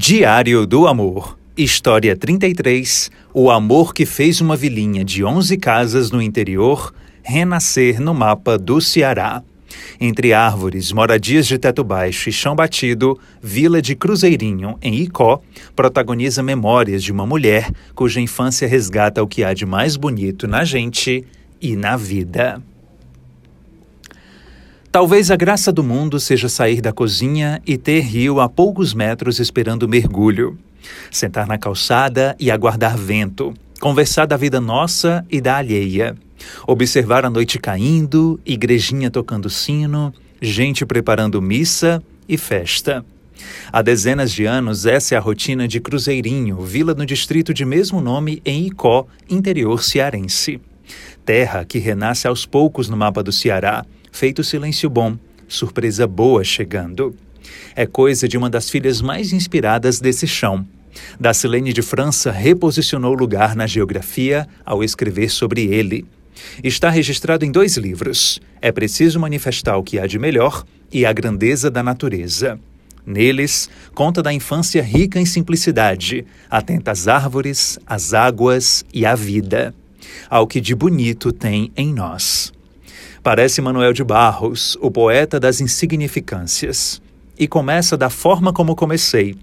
Diário do Amor. História 33. O amor que fez uma vilinha de 11 casas no interior renascer no mapa do Ceará. Entre árvores, moradias de teto baixo e chão batido, Vila de Cruzeirinho, em Icó, protagoniza memórias de uma mulher cuja infância resgata o que há de mais bonito na gente e na vida. Talvez a graça do mundo seja sair da cozinha e ter rio a poucos metros esperando mergulho. Sentar na calçada e aguardar vento. Conversar da vida nossa e da alheia. Observar a noite caindo, igrejinha tocando sino, gente preparando missa e festa. Há dezenas de anos, essa é a rotina de Cruzeirinho, vila no distrito de mesmo nome em Icó, interior cearense. Terra que renasce aos poucos no mapa do Ceará Feito silêncio bom, surpresa boa chegando. É coisa de uma das filhas mais inspiradas desse chão. Dacilene de França reposicionou lugar na geografia ao escrever sobre ele. Está registrado em dois livros. É preciso manifestar o que há de melhor e a grandeza da natureza. Neles, conta da infância rica em simplicidade, atenta às árvores, às águas e à vida, ao que de bonito tem em nós. Parece Manuel de Barros, o poeta das insignificâncias. E começa da forma como comecei,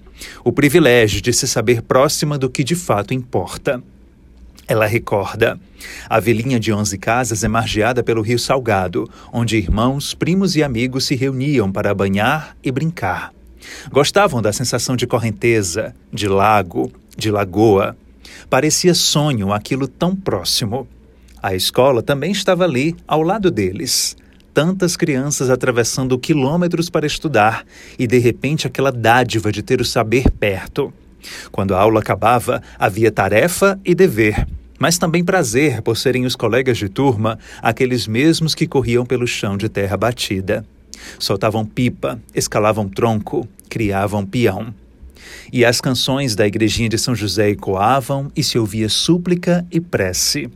o privilégio de se saber próxima do que de fato importa. Ela recorda. A vilinha de onze casas é margeada pelo rio Salgado, onde irmãos, primos e amigos se reuniam para banhar e brincar. Gostavam da sensação de correnteza, de lago, de lagoa. Parecia sonho aquilo tão próximo. A escola também estava ali, ao lado deles. Tantas crianças atravessando quilômetros para estudar e de repente aquela dádiva de ter o saber perto. Quando a aula acabava, havia tarefa e dever, mas também prazer por serem os colegas de turma, aqueles mesmos que corriam pelo chão de terra batida. Soltavam pipa, escalavam tronco, criavam peão. E as canções da igrejinha de São José ecoavam e se ouvia súplica e prece.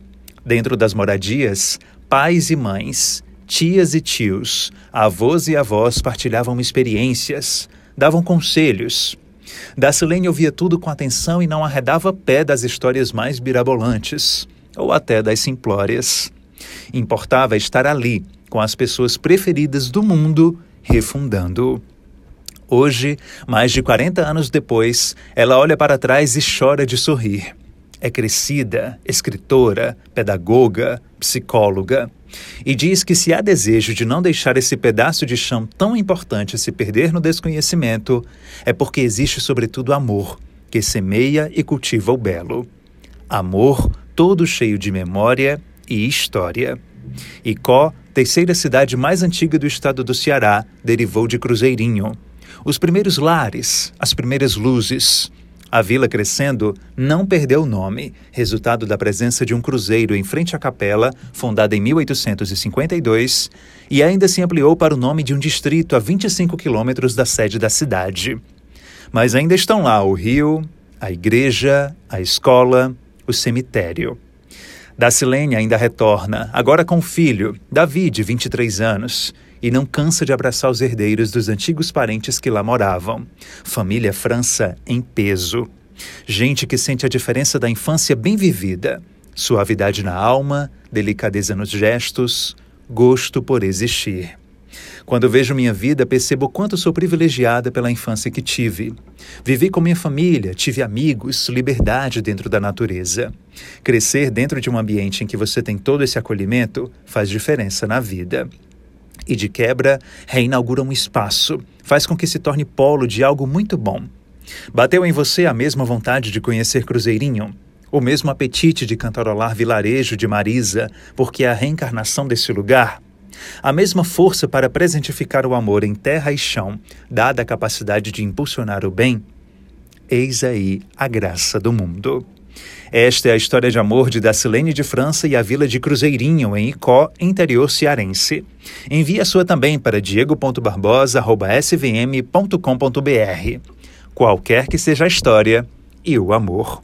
Dentro das moradias, pais e mães, tias e tios, avós e avós partilhavam experiências, davam conselhos. Dacilene ouvia tudo com atenção e não arredava pé das histórias mais birabolantes, ou até das simplórias. Importava estar ali, com as pessoas preferidas do mundo, refundando. Hoje, mais de 40 anos depois, ela olha para trás e chora de sorrir. É crescida, escritora, pedagoga, psicóloga. E diz que se há desejo de não deixar esse pedaço de chão tão importante se perder no desconhecimento, é porque existe, sobretudo, amor, que semeia e cultiva o belo. Amor todo cheio de memória e história. Icó, terceira cidade mais antiga do estado do Ceará, derivou de Cruzeirinho. Os primeiros lares, as primeiras luzes, a vila crescendo não perdeu o nome, resultado da presença de um cruzeiro em frente à capela, fundada em 1852, e ainda se ampliou para o nome de um distrito a 25 quilômetros da sede da cidade. Mas ainda estão lá o rio, a igreja, a escola, o cemitério. Dacilene ainda retorna, agora com o filho, Davi, de 23 anos, e não cansa de abraçar os herdeiros dos antigos parentes que lá moravam. Família França em peso. Gente que sente a diferença da infância bem vivida. Suavidade na alma, delicadeza nos gestos, gosto por existir. Quando vejo minha vida, percebo quanto sou privilegiada pela infância que tive. Vivi com minha família, tive amigos, liberdade dentro da natureza. Crescer dentro de um ambiente em que você tem todo esse acolhimento faz diferença na vida e, de quebra, reinaugura um espaço, faz com que se torne polo de algo muito bom. Bateu em você a mesma vontade de conhecer Cruzeirinho? O mesmo apetite de cantarolar vilarejo de Marisa, porque é a reencarnação desse lugar? A mesma força para presentificar o amor em terra e chão, dada a capacidade de impulsionar o bem? Eis aí a graça do mundo. Esta é a história de amor de Dacilene de França e a vila de Cruzeirinho, em Icó, interior cearense. Envie a sua também para diego.barbosa.svm.com.br. Qualquer que seja a história e o amor.